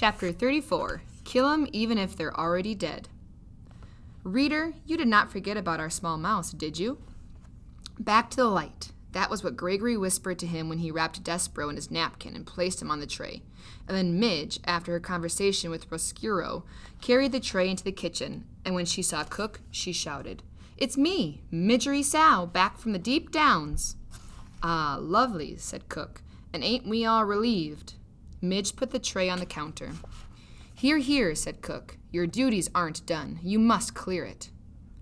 Chapter 34 Kill 'em even if they're already dead. Reader, you did not forget about our small mouse, did you? Back to the light. That was what Gregory whispered to him when he wrapped Despereaux in his napkin and placed him on the tray. And then Midge, after her conversation with Roscuro, carried the tray into the kitchen, and when she saw Cook, she shouted, It's me, Midgery Sow, back from the deep downs. Ah, lovely, said Cook, and ain't we all relieved? Midge put the tray on the counter. Here, here, said Cook. Your duties aren't done. You must clear it.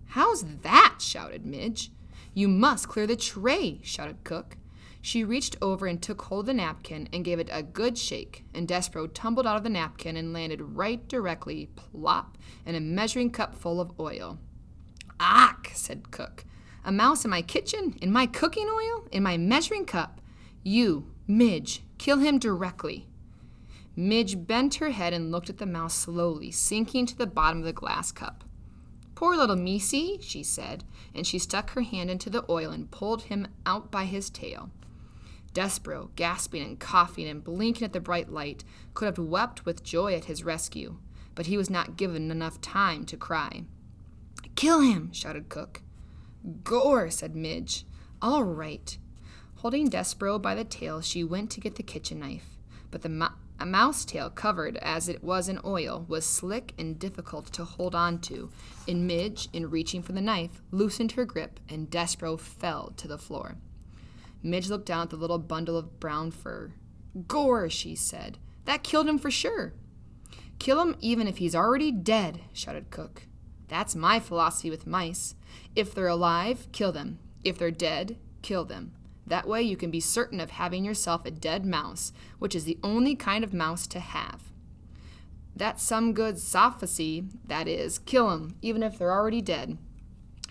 How's that? shouted Midge. You must clear the tray, shouted Cook. She reached over and took hold of the napkin and gave it a good shake, and Despereaux tumbled out of the napkin and landed right directly, plop, in a measuring cup full of oil. Ack, said Cook. A mouse in my kitchen? In my cooking oil? In my measuring cup? You, Midge, kill him directly. Midge bent her head and looked at the mouse slowly, sinking to the bottom of the glass cup. Poor little Missy, she said, and she stuck her hand into the oil and pulled him out by his tail. Despereaux, gasping and coughing and blinking at the bright light, could have wept with joy at his rescue, but he was not given enough time to cry. Kill him, shouted Cook. Gore, said Midge. All right. Holding Despereaux by the tail, she went to get the kitchen knife, but the mo- a mouse tail, covered as it was in oil, was slick and difficult to hold on to, and Midge, in reaching for the knife, loosened her grip, and Despereaux fell to the floor. Midge looked down at the little bundle of brown fur. Gore, she said. That killed him for sure. Kill him even if he's already dead, shouted Cook. That's my philosophy with mice. If they're alive, kill them. If they're dead, kill them. That way you can be certain of having yourself a dead mouse, which is the only kind of mouse to have. That's some good sophisy, that is, kill 'em, even if they're already dead.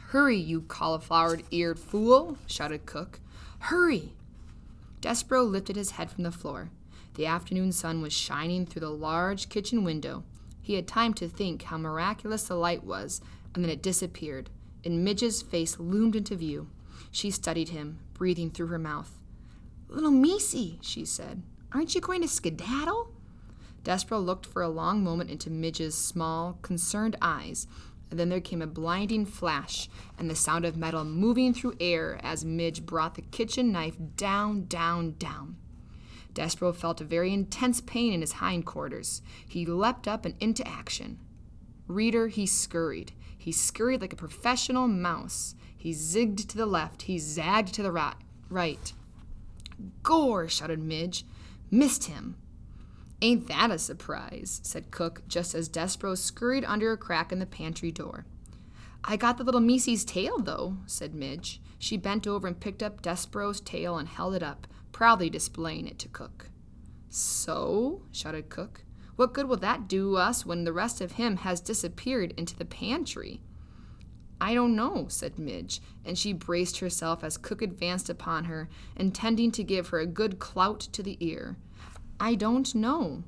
Hurry, you cauliflower eared fool, shouted Cook. Hurry! Despereaux lifted his head from the floor. The afternoon sun was shining through the large kitchen window. He had time to think how miraculous the light was, and then it disappeared, and Midge's face loomed into view. She studied him, breathing through her mouth. Little Missy, she said, aren't you going to skedaddle? Despereaux looked for a long moment into Midge's small, concerned eyes, and then there came a blinding flash and the sound of metal moving through air as Midge brought the kitchen knife down, down, down. Despereaux felt a very intense pain in his hindquarters. He leapt up and into action. Reader, he scurried. He scurried like a professional mouse. He zigged to the left. He zagged to the right. Gore, shouted Midge. Missed him. Ain't that a surprise, said Cook, just as Despereaux scurried under a crack in the pantry door. I got the little Missy's tail, though, said Midge. She bent over and picked up Despereaux's tail and held it up, proudly displaying it to Cook. So, shouted Cook, what good will that do us when the rest of him has disappeared into the pantry? I don't know, said Midge, and she braced herself as Cook advanced upon her, intending to give her a good clout to the ear. I don't know.